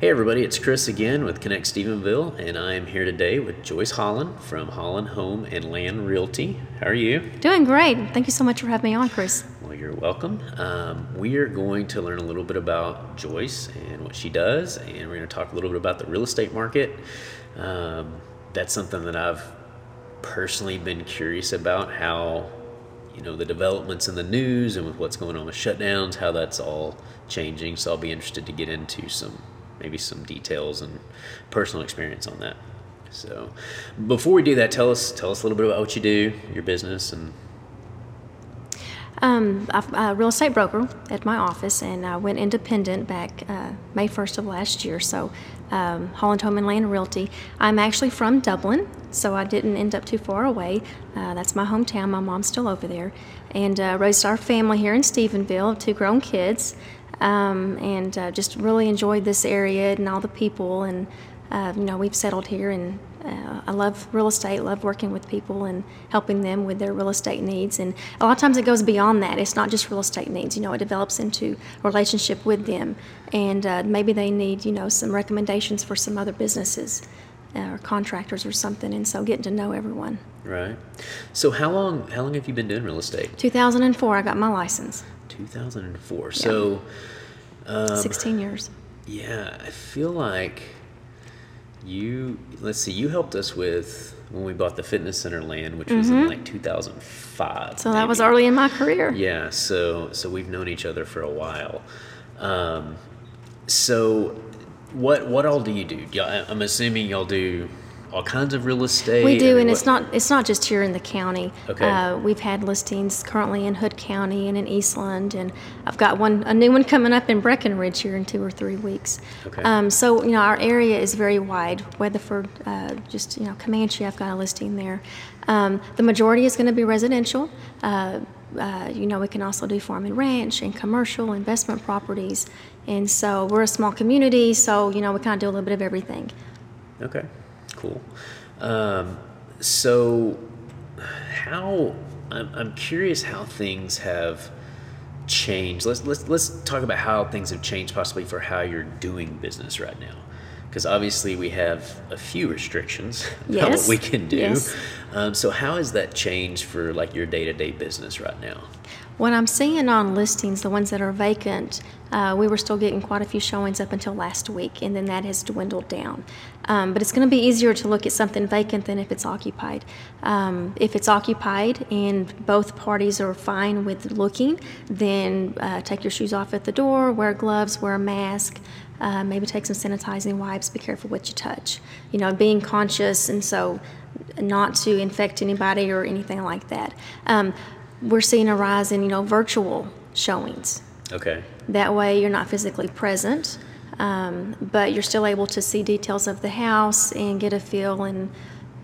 Hey everybody, it's Chris again with Connect Stephenville, and I am here today with Joyce Holland from Holland Home and Land Realty. How are you? Doing great. Thank you so much for having me on, Chris. Well, you're welcome. Um, we are going to learn a little bit about Joyce and what she does, and we're going to talk a little bit about the real estate market. Um, that's something that I've personally been curious about how you know the developments in the news and with what's going on with shutdowns, how that's all changing. So I'll be interested to get into some maybe some details and personal experience on that. So before we do that, tell us tell us a little bit about what you do, your business, and Um, I'm a real estate broker at my office, and I went independent back uh, May 1st of last year. So, um, Holland Home and Land Realty. I'm actually from Dublin, so I didn't end up too far away. Uh, that's my hometown. My mom's still over there, and uh, raised our family here in Stephenville, two grown kids, um, and uh, just really enjoyed this area and all the people. And uh, you know, we've settled here and uh, I love real estate, love working with people and helping them with their real estate needs. And a lot of times it goes beyond that. It's not just real estate needs. You know, it develops into a relationship with them, and uh, maybe they need you know some recommendations for some other businesses uh, or contractors or something. And so getting to know everyone. right. So how long how long have you been doing real estate? 2004, I got my license. 2004. So 16 years. yeah, I feel like you let's see, you helped us with when we bought the fitness center land, which was in like 2005. Mm-hmm. So that was early in my career. Yeah, so so we've known each other for a while. Um, so what what all do you do? I'm assuming y'all do all kinds of real estate. We do, and it's not it's not just here in the county. Okay. Uh, we've had listings currently in Hood County and in Eastland, and I've got one a new one coming up in Breckenridge here in two or three weeks. Okay. Um, so you know our area is very wide. Weatherford, uh, just you know Comanche, I've got a listing there. Um, the majority is going to be residential. Uh, uh, you know, we can also do farm and ranch and commercial investment properties. And so we're a small community, so you know we kind of do a little bit of everything. Okay, cool. Um, so, how I'm, I'm curious how things have changed. Let's let's let's talk about how things have changed, possibly for how you're doing business right now. Because obviously we have a few restrictions about what we can do. yes. Um, so how has that changed for like your day to day business right now? What I'm seeing on listings, the ones that are vacant, uh, we were still getting quite a few showings up until last week, and then that has dwindled down. Um, but it's going to be easier to look at something vacant than if it's occupied. Um, if it's occupied and both parties are fine with looking, then uh, take your shoes off at the door, wear gloves, wear a mask. Uh, maybe take some sanitizing wipes. Be careful what you touch. You know, being conscious, and so not to infect anybody or anything like that. Um, we're seeing a rise in you know virtual showings. Okay. That way, you're not physically present, um, but you're still able to see details of the house and get a feel. And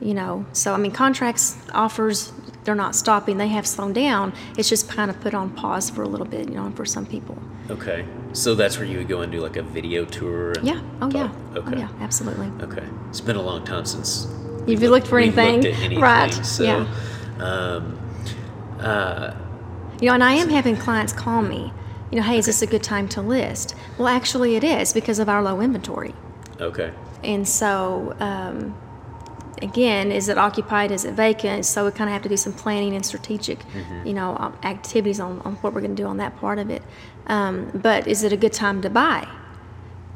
you know, so I mean, contracts offers they're not stopping; they have slowed down. It's just kind of put on pause for a little bit, you know, for some people. Okay. So that's where you would go and do like a video tour. And Yeah. Oh yeah. Okay. Oh yeah. Absolutely. Okay. It's been a long time since You've we've looked for anything. Looked anything. Right, So, yeah. um, uh, You know, and I am having clients call me. You know, hey, is this a good time to list? Well, actually, it is because of our low inventory. okay. And so, um, again, is it occupied? Is it vacant? So we kind of have to do some planning and strategic, you know, um, activities on, on what we're going to do on that part of it. Um, but is it a good time to buy?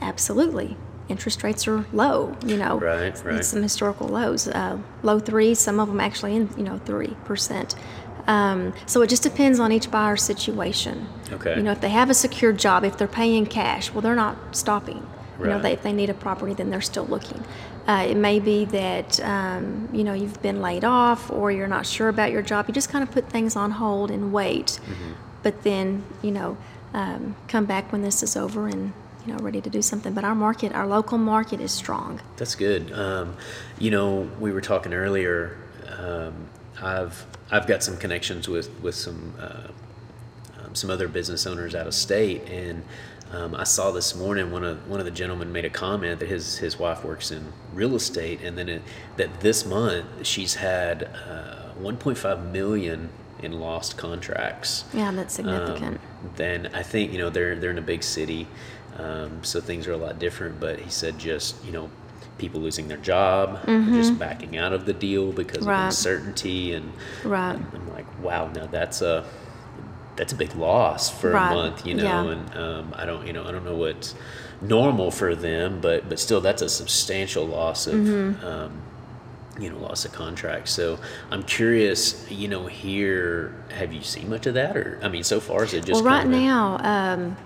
Absolutely. Interest rates are low, you know. Right, right. Some historical lows, uh, low three, some of them actually in, you know, 3%. Um, so it just depends on each buyer's situation. Okay. You know, if they have a secure job, if they're paying cash, well, they're not stopping. Right. You know, they, if they need a property, then they're still looking. Uh, it may be that um, you know you've been laid off, or you're not sure about your job. You just kind of put things on hold and wait, Mm-hmm. but then you know um, come back when this is over and you know ready to do something. But our market, our local market, is strong. That's good. Um, you know, we were talking earlier. I've I've got some connections with with some uh, um, some other business owners out of state, and um, I saw this morning one of one of the gentlemen made a comment that his his wife works in real estate, and then it, that this month she's had uh, 1.5 million in lost contracts. Yeah, that's significant. Um, then I think you know they're they're in a big city. Um, so things are a lot different. But he said just you know people losing their job, just backing out of the deal because Right. of uncertainty, and Right. I'm like, wow, now that's a that's a big loss for Right. a month, you know. Yeah. And um, I don't, you know, I don't know what's normal for them, but but still, that's a substantial loss of. Mm-hmm. Um, you know, loss of contract. So I'm curious, you know, here, have you seen much of that, or I mean, so far is it just Well, right kind of a- now, um,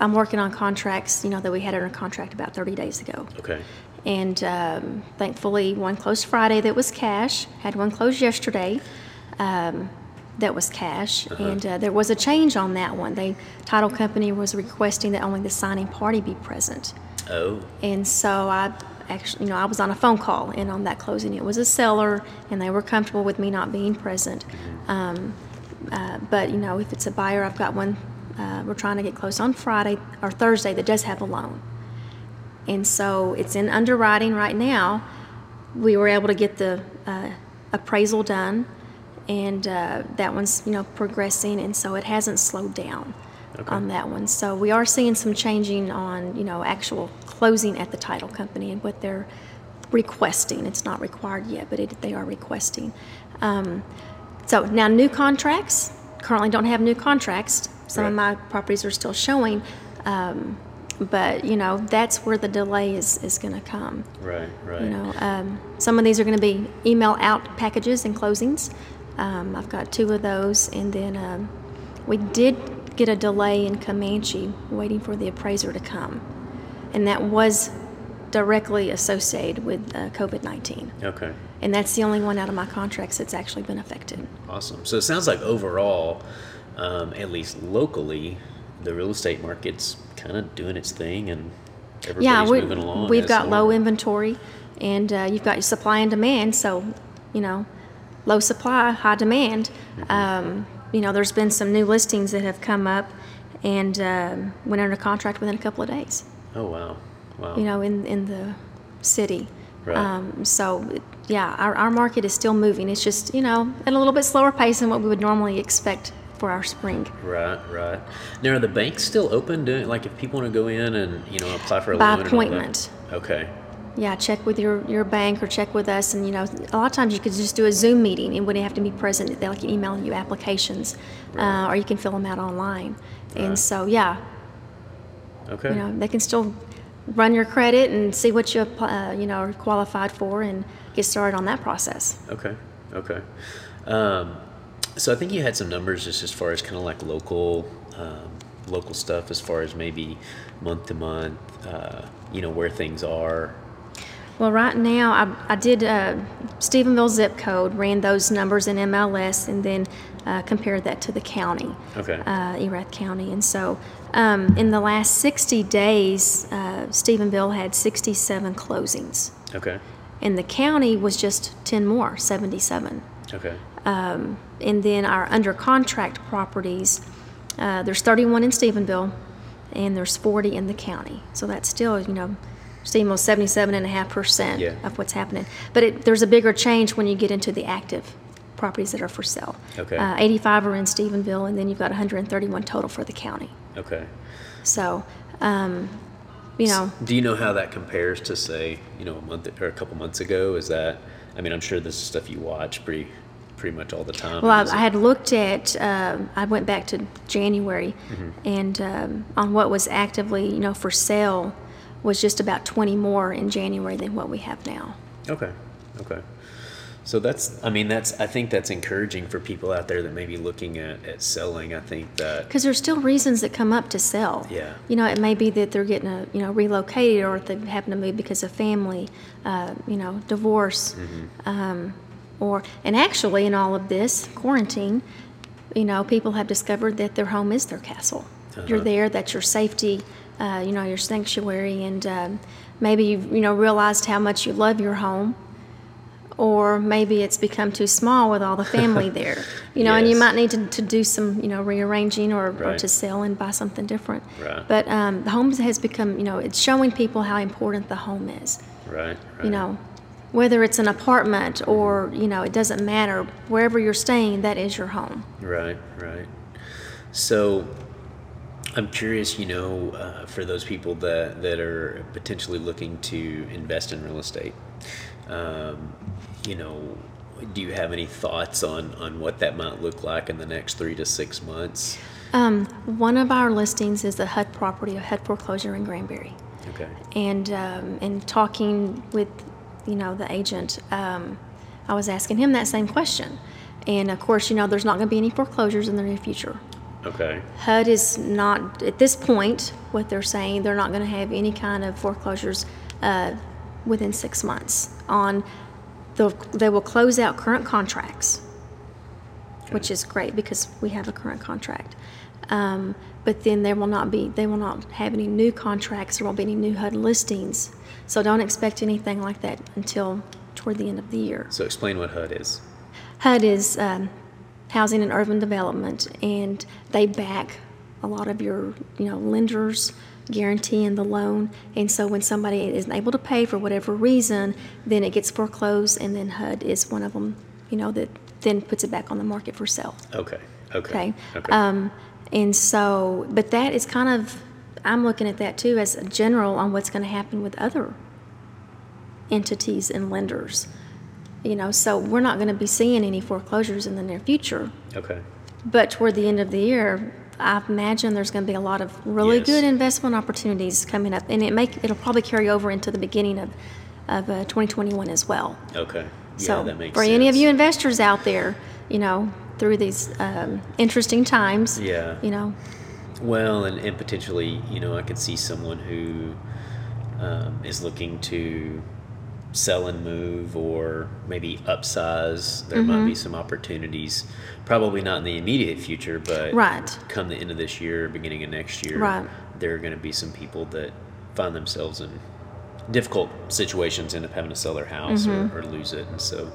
I'm working on contracts, you know, that we had under contract about 30 days ago. Okay, And um, thankfully, one closed Friday that was cash, had one closed yesterday um, that was cash. And uh, there was a change on that one. The title company was requesting that only the signing party be present. oh, And so I actually, you know, I was on a phone call, and on that closing, it was a seller, and they were comfortable with me not being present. Um, uh, but you know, if it's a buyer, I've got one. Uh, we're trying to get close on Friday or Thursday that does have a loan, and so it's in underwriting right now. We were able to get the uh, appraisal done, and uh, that one's you know progressing, and so it hasn't slowed down Okay. on that one. So we are seeing some changing on you know actual closing at the title company and what they're requesting. It's not required yet, but it, they are requesting. Um, so now new contracts. Currently, don't have new contracts. Some of my properties are still showing, um, but you know that's where the delay is is going to come. right, right, You know, um, some of these are going to be email out packages and closings. Um, I've got two of those, and then um, we did get a delay in Comanche, waiting for the appraiser to come, and that was directly associated with uh, COVID nineteen, okay, and that's the only one out of my contracts that's actually been affected. awesome. So it sounds like overall, um, at least locally, the real estate market's kind of doing its thing, and everybody's yeah, we, moving along. we've got low inventory, and uh, you've got your supply and demand. So, you know, low supply, high demand. Mm-hmm. Um, you know, there's been some new listings that have come up, and um, went under contract within a couple of days. Oh wow, wow. You know, in in the city. Right. Um, so, yeah, our, our market is still moving. It's just you know at a little bit slower pace than what we would normally expect for our spring. Right, right. Now, are the banks still open? Doing like if people want to go in and you know apply for a By loan and all that? appointment. Okay. Yeah, check with your, your bank or check with us. And, you know, a lot of times you could just do a Zoom meeting and wouldn't have to be present. They'll like email you applications uh, or you can fill them out online. Right. And so, yeah, Okay. you know, they can still run your credit and see what you uh, you know are qualified for and get started on that process. Okay. Okay. Um, so I think you had some numbers just as far as kind of like local, um, local stuff, as far as maybe month to month, uh, you know, where things are. Well, right now, I, I did uh, Stephenville zip code, ran those numbers in MLS, and then uh, compared that to the county. Okay. uh, Erath County. And so, um, in the last 60 days, uh, Stephenville had 67 closings, Okay. and the county was just 10 more, 77. Okay. And then our under contract properties, uh, there's 31 in Stephenville, and there's 40 in the county. So that's still, you know, Stephenville 77.5% Yeah. of what's happening. But it, there's a bigger change when you get into the active properties that are for sale. Okay. Uh, 85 are in Stephenville, and then you've got 131 total for the county. Okay. So, um, you know, Do you know how that compares to say, you know, a month or a couple months ago? Is that? I mean, I'm sure this is stuff you watch pretty, pretty much all the time. well, I, I had looked at, um, I went back to January, and um, on what was actively, you know, for sale was just about 20 more in January than what we have now. Okay. Okay. So that's, I mean, that's, I think that's encouraging for people out there that may be looking at, at selling. I think that, Because there's still reasons that come up to sell. Yeah. You know, it may be that they're getting a, you know, relocated or they happen to move because of family, uh, you know, divorce. Um, or, and actually, in all of this quarantine, you know, people have discovered that their home is their castle. You're Uh-huh. there, that's your safety, uh, you know, your sanctuary, and um, maybe you've, you know, realized how much you love your home. Or maybe it's become too small with all the family there, you know, and you might need to, to do some, you know, rearranging or, or to sell and buy something different. Right. But um, the home has become, you know, it's showing people how important the home is. right, right. You know, whether it's an apartment or, you know, it doesn't matter. Wherever you're staying, that is your home. Right, right. So, I'm curious, you know, uh, for those people that, that are potentially looking to invest in real estate, um, you know, do you have any thoughts on, on what that might look like in the next three to six months? Um, one of our listings is the HUD property, a HUD foreclosure in Granbury. Okay. And um, in talking with, you know, the agent, um, I was asking him that same question. And of course, you know, there's not going to be any foreclosures in the near future. Okay. HUD is not, at this point, what they're saying, they're not going to have any kind of foreclosures uh, within six months on, the, they will close out current contracts, which is great because we have a current contract. Um, but then there will not be, they will not have any new contracts, there won't be any new HUD listings. So don't expect anything like that until toward the end of the year. So explain what HUD is. HUD is um, Housing and Urban Development, and they back a lot of your, you know, lenders guaranteeing the loan. And so when somebody isn't able to pay for whatever reason, then it gets foreclosed, and then HUD is one of them, you know, that then puts it back on the market for sale. Okay. Okay. Okay. Okay. Um, and so, but that is kind of, I'm looking at that too as a general on what's going to happen with other entities and lenders. You know, so we're not going to be seeing any foreclosures in the near future. okay. But toward the end of the year, I imagine there's going to be a lot of really Yes. good investment opportunities coming up, and it make it'll probably carry over into the beginning of of uh, 2021 as well. Okay. So that makes for sense. any of you investors out there, you know, through these um, interesting times, Yeah. you know, Well, and, and potentially, you know, I could see someone who um, is looking to sell and move or maybe upsize. There might Mm-hmm. be some opportunities, probably not in the immediate future, but Right. come the end of this year, beginning of next year, Right. there are going to be some people that find themselves in difficult situations, end up having to sell their house Mm-hmm. or, or lose it. And so,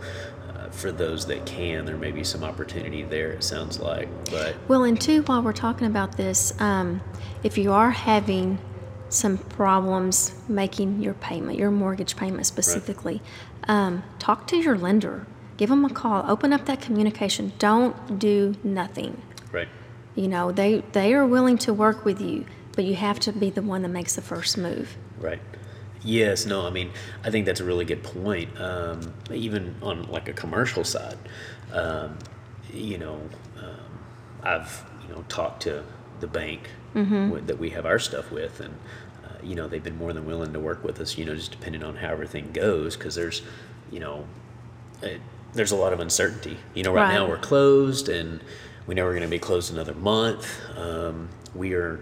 uh, for those that can, there may be some opportunity there, it sounds like. But Well, and two, while we're talking about this, um, if you are having some problems making your payment, your mortgage payment specifically, um, talk to your lender. Give them a call. Open up that communication. Don't do nothing. right. You know, they, they are willing to work with you, but you have to be the one that makes the first move. Right. Yes. No. I mean, I think that's a really good point. Um, even on like a commercial side, um, you know, um, I've you know talked to the bank with, that we have our stuff with, and uh, you know they've been more than willing to work with us. You know, just depending on how everything goes, because there's, you know, it, there's a lot of uncertainty. You know, right, now we're closed, and we know we're going to be closed another month. Um, we are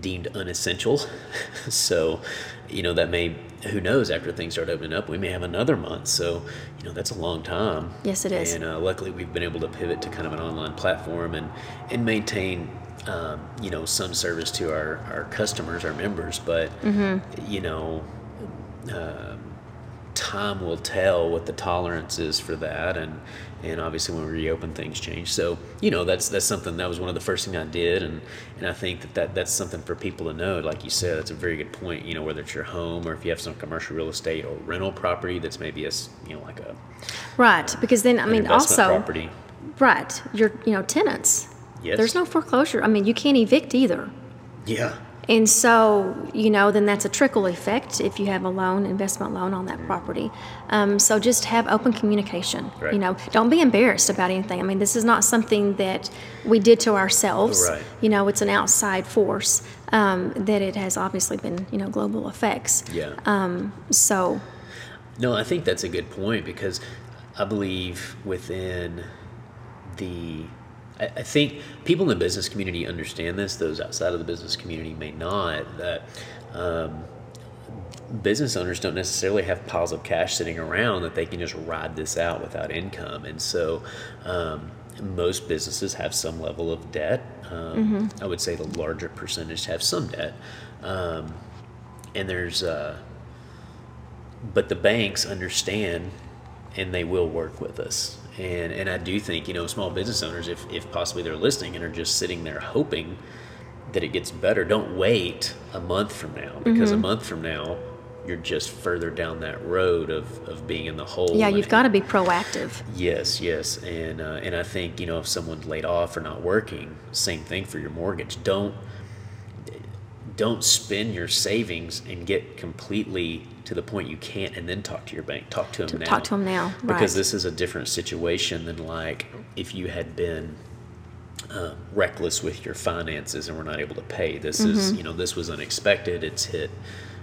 deemed unessential. so, you know, that may, who knows, after things start opening up, we may have another month. So, you know, that's a long time. Yes, it is. And uh, luckily, we've been able to pivot to kind of an online platform and, and maintain, um, you know, some service to our, our customers, our members. But, Mm-hmm. you know, um, time will tell what the tolerance is for that and and obviously when we reopen things change so you know that's that's something that was one of the first thing I did and and I think that, that that's something for people to know like you said that's a very good point you know whether it's your home or if you have some commercial real estate or rental property that's maybe a you know like a Right, uh, because then, I mean, also, property right, your, you know, tenants. Yes. There's no foreclosure. I mean, you can't evict either. yeah And so, you know, then that's a trickle effect if you have a loan, investment loan on that property. Um, so just have open communication. Right. You know, don't be embarrassed about anything. I mean, this is not something that we did to ourselves. Right. You know, it's an outside force um, that it has obviously been, you know, global effects. yeah Um, so, No, I think that's a good point because I believe within the. I, I think people in the business community understand this, those outside of the business community may not. That um, business owners don't necessarily have piles of cash sitting around that they can just ride this out without income. And so um, most businesses have some level of debt. Um, I would say the larger percentage have some debt. Um, and there's. Uh, but the banks understand and they will work with us and and I do think you know small business owners if if possibly they're listening and are just sitting there hoping that it gets better don't wait a month from now because a month from now you're just further down that road of, of being in the hole. Yeah, you've got to be proactive. Yes, yes, and uh, and I think you know if someone's laid off or not working, same thing for your mortgage. Don't don't spend your savings and get completely to the point you can't, and then talk to your bank. Talk to them now. talk to them now, because right. this is a different situation than like if you had been um, reckless with your finances and were not able to pay. This Mm-hmm. is you know this was unexpected. It's hit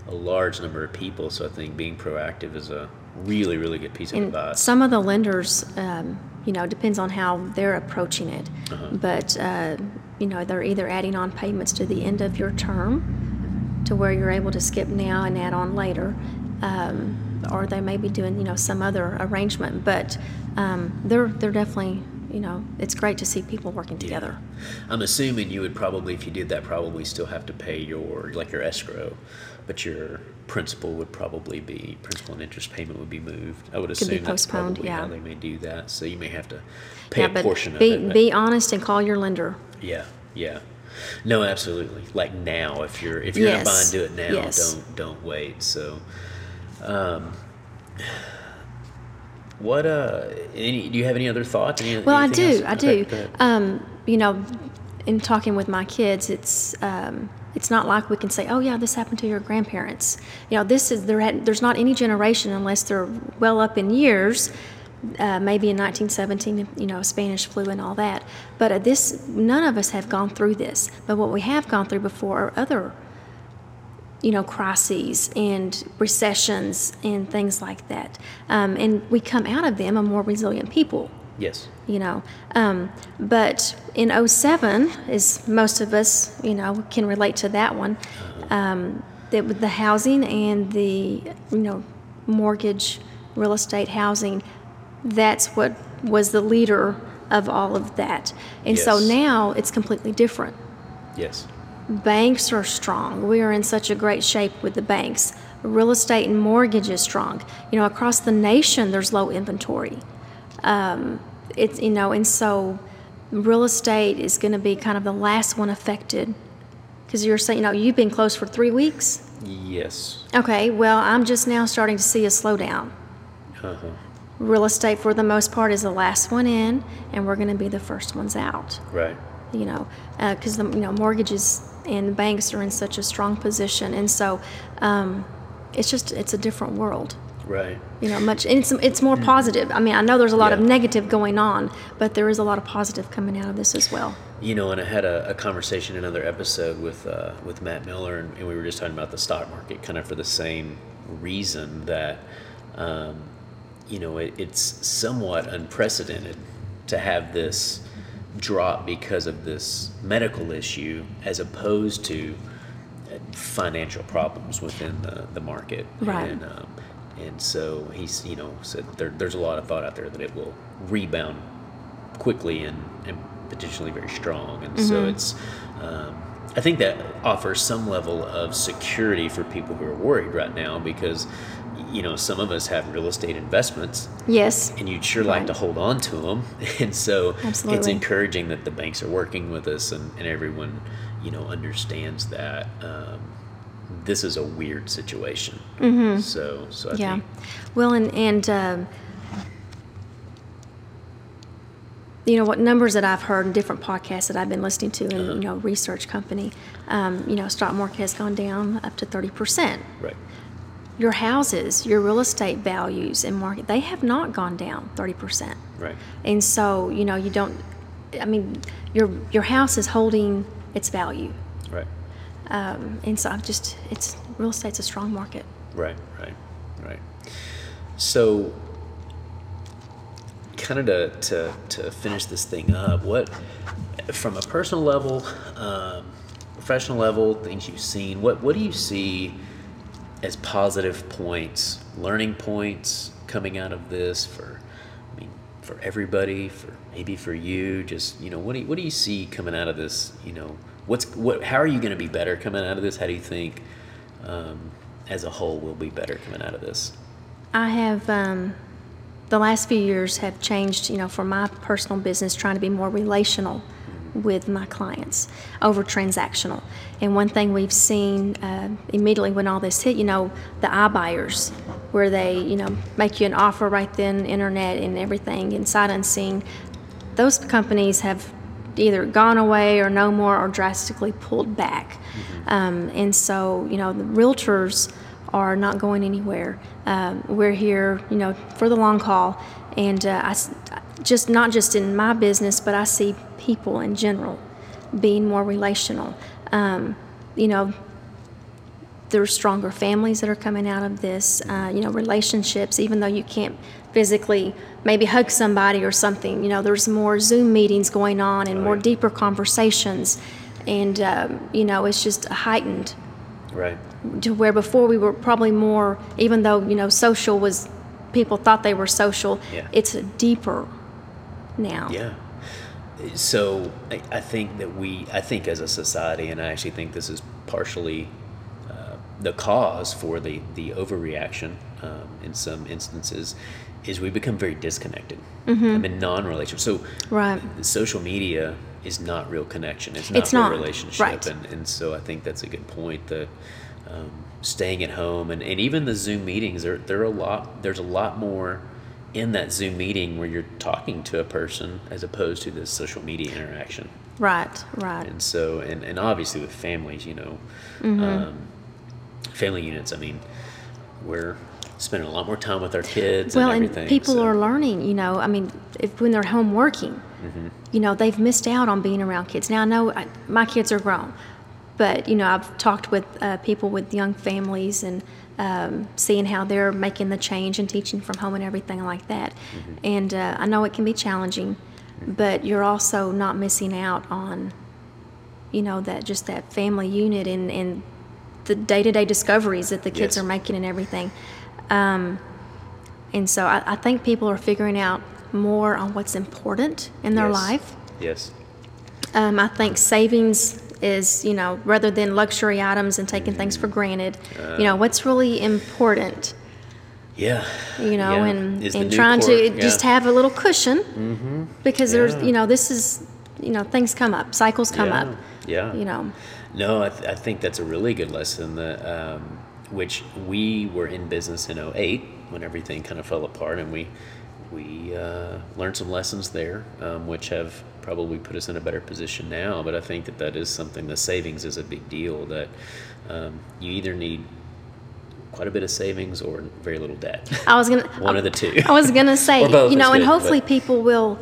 a large number of people, so I think being proactive is a really really good piece of And advice. some of the lenders, um, you know, depends on how they're approaching it. Uh-huh. But, uh, you know, they're either adding on payments to the end of your term to where you're able to skip now and add on later. Um, or they may be doing, you know, some other arrangement. But um, they're, they're definitely, you know, it's great to see people working together. I'm assuming you would probably, if you did that, probably still have to pay your like your escrow, but your principal would probably be principal and interest payment would be moved. I would Could assume that's probably how yeah. they may do that. So you may have to pay yeah, a portion be, of it. but- be honest and call your lender. yeah, yeah. No, absolutely. Like now, if you're if you're in a Yes, bind, do it now. yes. Don't don't wait. So, um, what uh, any, do you have any other thoughts? Any, Well, I do. else? I Okay, do. Um, you know, in talking with my kids, it's um, it's not like we can say, "Oh, yeah, this happened to your grandparents." You know, this is there. Had, there's not any generation unless they're well up in years. Uh, maybe in 1917, you know, Spanish flu and all that. But uh, this, none of us have gone through this. But what we have gone through before are other you know, crises and recessions and things like that. Um, and we come out of them a more resilient people, Yes. you know. Um, but in 07, as most of us, you know, can relate to that one, um, with the housing and the, you know, mortgage, real estate housing, that's what was the leader of all of that. And so now it's completely different Yes. banks are strong. We are in such a great shape with the banks. Real estate and mortgage is strong. You know, across the nation, there's low inventory. Um, it's you know, and so real estate is going to be kind of the last one affected. Because you're saying, you know, you've been closed for three weeks. Yes. Okay, well, I'm just now starting to see a slowdown. Uh-huh. Real estate, for the most part, is the last one in, and we're going to be the first ones out Right. you know, because the you know mortgages and the banks are in such a strong position, and so um, it's just it's a different world. Right. You know, much and it's it's more positive. I mean, I know there's a lot of negative going on, but there is a lot of positive coming out of this as well. You know, and I had a, a conversation in another episode with uh, with Matt Miller, and, and we were just talking about the stock market, kind of for the same reason that, um, you know, it, it's somewhat unprecedented to have this drop because of this medical issue, as opposed to financial problems within the, the market. Right. And, um, and so he's, you know, said there, there's a lot of thought out there that it will rebound quickly and, and potentially very strong. And so Mm-hmm. it's, um, I think that offers some level of security for people who are worried right now because, you know, some of us have real estate investments Yes, and you'd sure like to hold on to them. And so Absolutely. it's encouraging that the banks are working with us and, and everyone, you know, understands that. Um, this is a weird situation. Mm-hmm. So, so I yeah. think, Well, and and um, you know what numbers that I've heard in different podcasts that I've been listening to, and you know, research company, um, you know, stock market has gone down up to thirty percent. right. Your houses, your real estate values and market, they have not gone down 30%. Right. And so, you know, you don't, I mean, your, your house is holding its value. Right. Um, and so I'm just, it's, real estate's a strong market. Right, right, right. So, kind of to, to, to finish this thing up, what, from a personal level, um, professional level, things you've seen, what, what do you see as positive points, learning points coming out of this for, I mean, for everybody, for maybe for you, just, you know, what do you, what do you see coming out of this, you know, what's, what, how are you going to be better coming out of this? How do you think, um, as a whole will be better coming out of this. I have, um, the last few years have changed, you know, for my personal business, trying to be more relational with my clients over transactional. And one thing we've seen uh, immediately when all this hit, you know, the iBuyers, where they, you know, make you an offer right then, internet and everything, and sight unseen, those companies have either gone away or no more or drastically pulled back. Um, and so, you know, the realtors are not going anywhere. Um, we're here, you know, for the long haul. And uh, I just, not just in my business, but I see people in general being more relational. Um, you know, there's stronger families that are coming out of this, uh, you know, relationships, even though you can't physically maybe hug somebody or something, you know, there's more Zoom meetings going on and more Right. deeper conversations. And, um, you know, it's just heightened Right. to where before we were probably more, even though, you know, social was, people thought they were social, Yeah. it's deeper now. Yeah. So I, I think that we, I think as a society, and I actually think this is partially uh, the cause for the, the overreaction um, in some instances, is we become very disconnected. I mean, non-relational. So Right. social media is not real connection. It's not It's real not, relationship. right. And, and so I think that's a good point. that um, staying at home and, and even the Zoom meetings, there, there are a lot, there's a lot more in that Zoom meeting where you're talking to a person as opposed to this social media interaction. Right, right. And so, and, and obviously with families, you know, Mm-hmm. um, family units, I mean, we're spending a lot more time with our kids Well, and and people so- are learning, you know, I mean, if, when they're home working, Mm-hmm. you know, they've missed out on being around kids. Now, I know I, my kids are grown, but, you know, I've talked with uh, people with young families and um, seeing how they're making the change and teaching from home and everything like that. Mm-hmm. And uh, I know it can be challenging, but you're also not missing out on, you know, that just that family unit and, and the day to day discoveries that the kids Yes. are making and everything. Um, and so I, I think people are figuring out more on what's important in their Yes. life. Yes. Um, I think savings is, you know, rather than luxury items and taking things for granted, you know, what's really important, Yeah. you know, Yeah. and, Is and trying to just have a little cushion because there's, you know, this is, you know, things come up, cycles come yeah. up, Yeah. you know. No, I, th- I think that's a really good lesson that, um, which we were in business in 08 when everything kind of fell apart and we, we uh, learned some lessons there, um, which have probably put us in a better position now. But I think that that is something, the savings is a big deal that um, you either need quite a bit of savings or very little debt. I was gonna. One of the two. I was gonna say, you know, is and hopefully but- people will,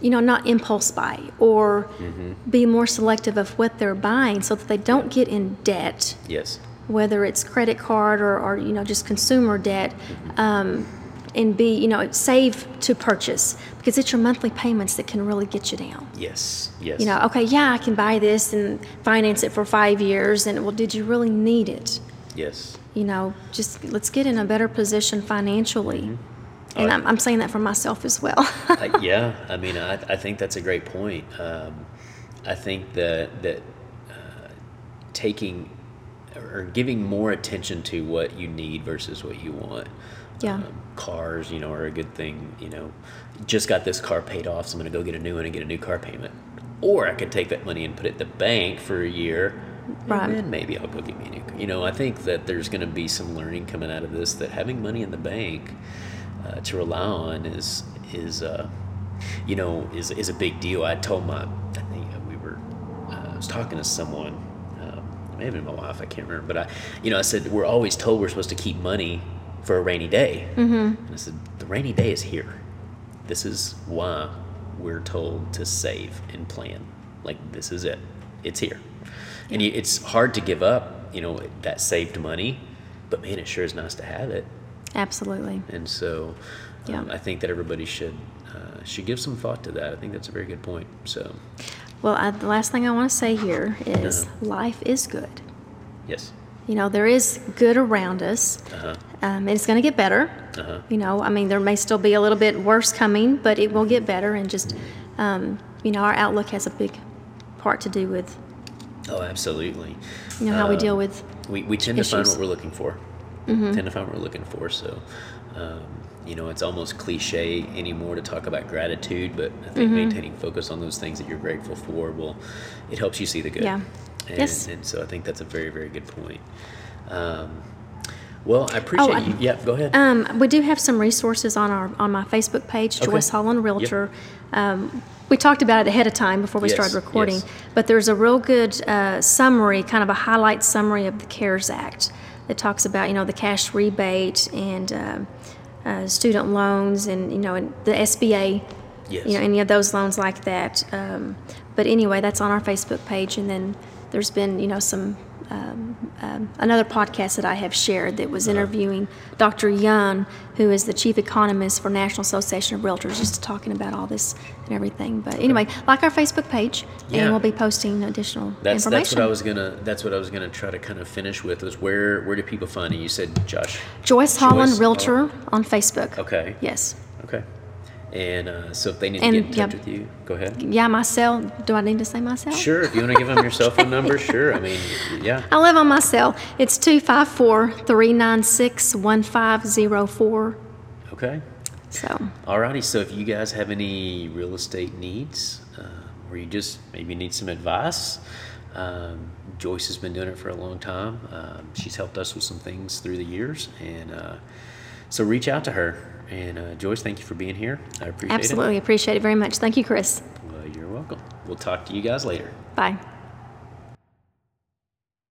you know, not impulse buy or Mm-hmm. be more selective of what they're buying, so that they don't get in debt, yes. whether it's credit card or, or you know, just consumer debt, Mm-hmm. um, and be, you know, save to purchase because it's your monthly payments that can really get you down. Yes. Yes. You know, okay, yeah, I can buy this and finance it for five years, and well, did you really need it? Yes. you know, just let's get in a better position financially. Mm-hmm. And I'm, I'm saying that for myself as well. Uh, yeah, I mean, I, I think that's a great point. Um, I think that that uh, taking or giving more attention to what you need versus what you want. Yeah. Um, cars, you know, are a good thing. You know, just got this car paid off, so I'm going to go get a new one and get a new car payment. Or I could take that money and put it in the bank for a year, Right. and then maybe I'll go get me a new. car. You know, I think that there's going to be some learning coming out of this. That having money in the bank uh, to rely on is is uh, you know is is a big deal. I told my I think we were uh, I was talking to someone. Um, it may my wife. I can't remember. But I, you know, I said we're always told we're supposed to keep money for a rainy day. Mm-hmm. And I said the rainy day is here. This is why we're told to save and plan. Like this is it. It's here. And you, it's hard to give up, you know, that saved money, but man, it sure is nice to have it. Absolutely. And so, um, Yeah. I think that everybody should uh, should give some thought to that. I think that's a very good point. So, Well, I, the last thing I want to say here is Uh-huh. life is good. yes, You know, there is good around us. uh-huh. Um, and it's going to get better. Uh-huh. You know, I mean, there may still be a little bit worse coming, but it will get better. And just, um, you know, our outlook has a big part to do with, oh, absolutely. you know, how we Um, deal with. we, we tend to find what we're looking for. Tend to find what we're looking for. So, um, you know, it's almost cliche anymore to talk about gratitude, but I think maintaining focus on those things that you're grateful for will, it helps you see the good. Yeah. And, Yes. and so I think that's a very, very good point. Um, well, I appreciate I- you. Yeah, go ahead. Um, we do have some resources on our on my Facebook page, Okay. Joyce Holland Realtor. Um, we talked about it ahead of time before we Yes, started recording, yes. but there's a real good uh, summary, kind of a highlight summary of the CARES Act that talks about you know the cash rebate and um uh, student loans and you know and the SBA, Yes. you know any of those loans like that. Um, but anyway, that's on our Facebook page, and then there's been you know some. Um, um, another podcast that I have shared that Uh-huh. was interviewing Dr. Yun, who is the chief economist for National Association of Realtors, just talking about all this and everything. But anyway, like our Facebook page, Yeah. and we'll be posting additional That's information. that's what I was gonna that's what I was gonna try to kind of finish with was where where do people find you? You said Josh. Joyce Holland Joyce, Realtor on Facebook. Okay. Yes. Okay. And uh, so if they need to get in touch yeah. with you, go ahead. Yeah, my cell. Do I need to say my cell? Sure. If you want to give them your cell phone number, sure. I mean, yeah. I live on my cell. It's 254 396 1504. Okay. So, Alrighty. So if you guys have any real estate needs, uh, or you just maybe need some advice, um, Joyce has been doing it for a long time. Um, she's helped us with some things through the years, and uh, so reach out to her. And uh, Joyce, thank you for being here. I appreciate it. absolutely appreciate it very much. Thank you, Chris. Well, you're welcome. We'll talk to you guys later. Bye.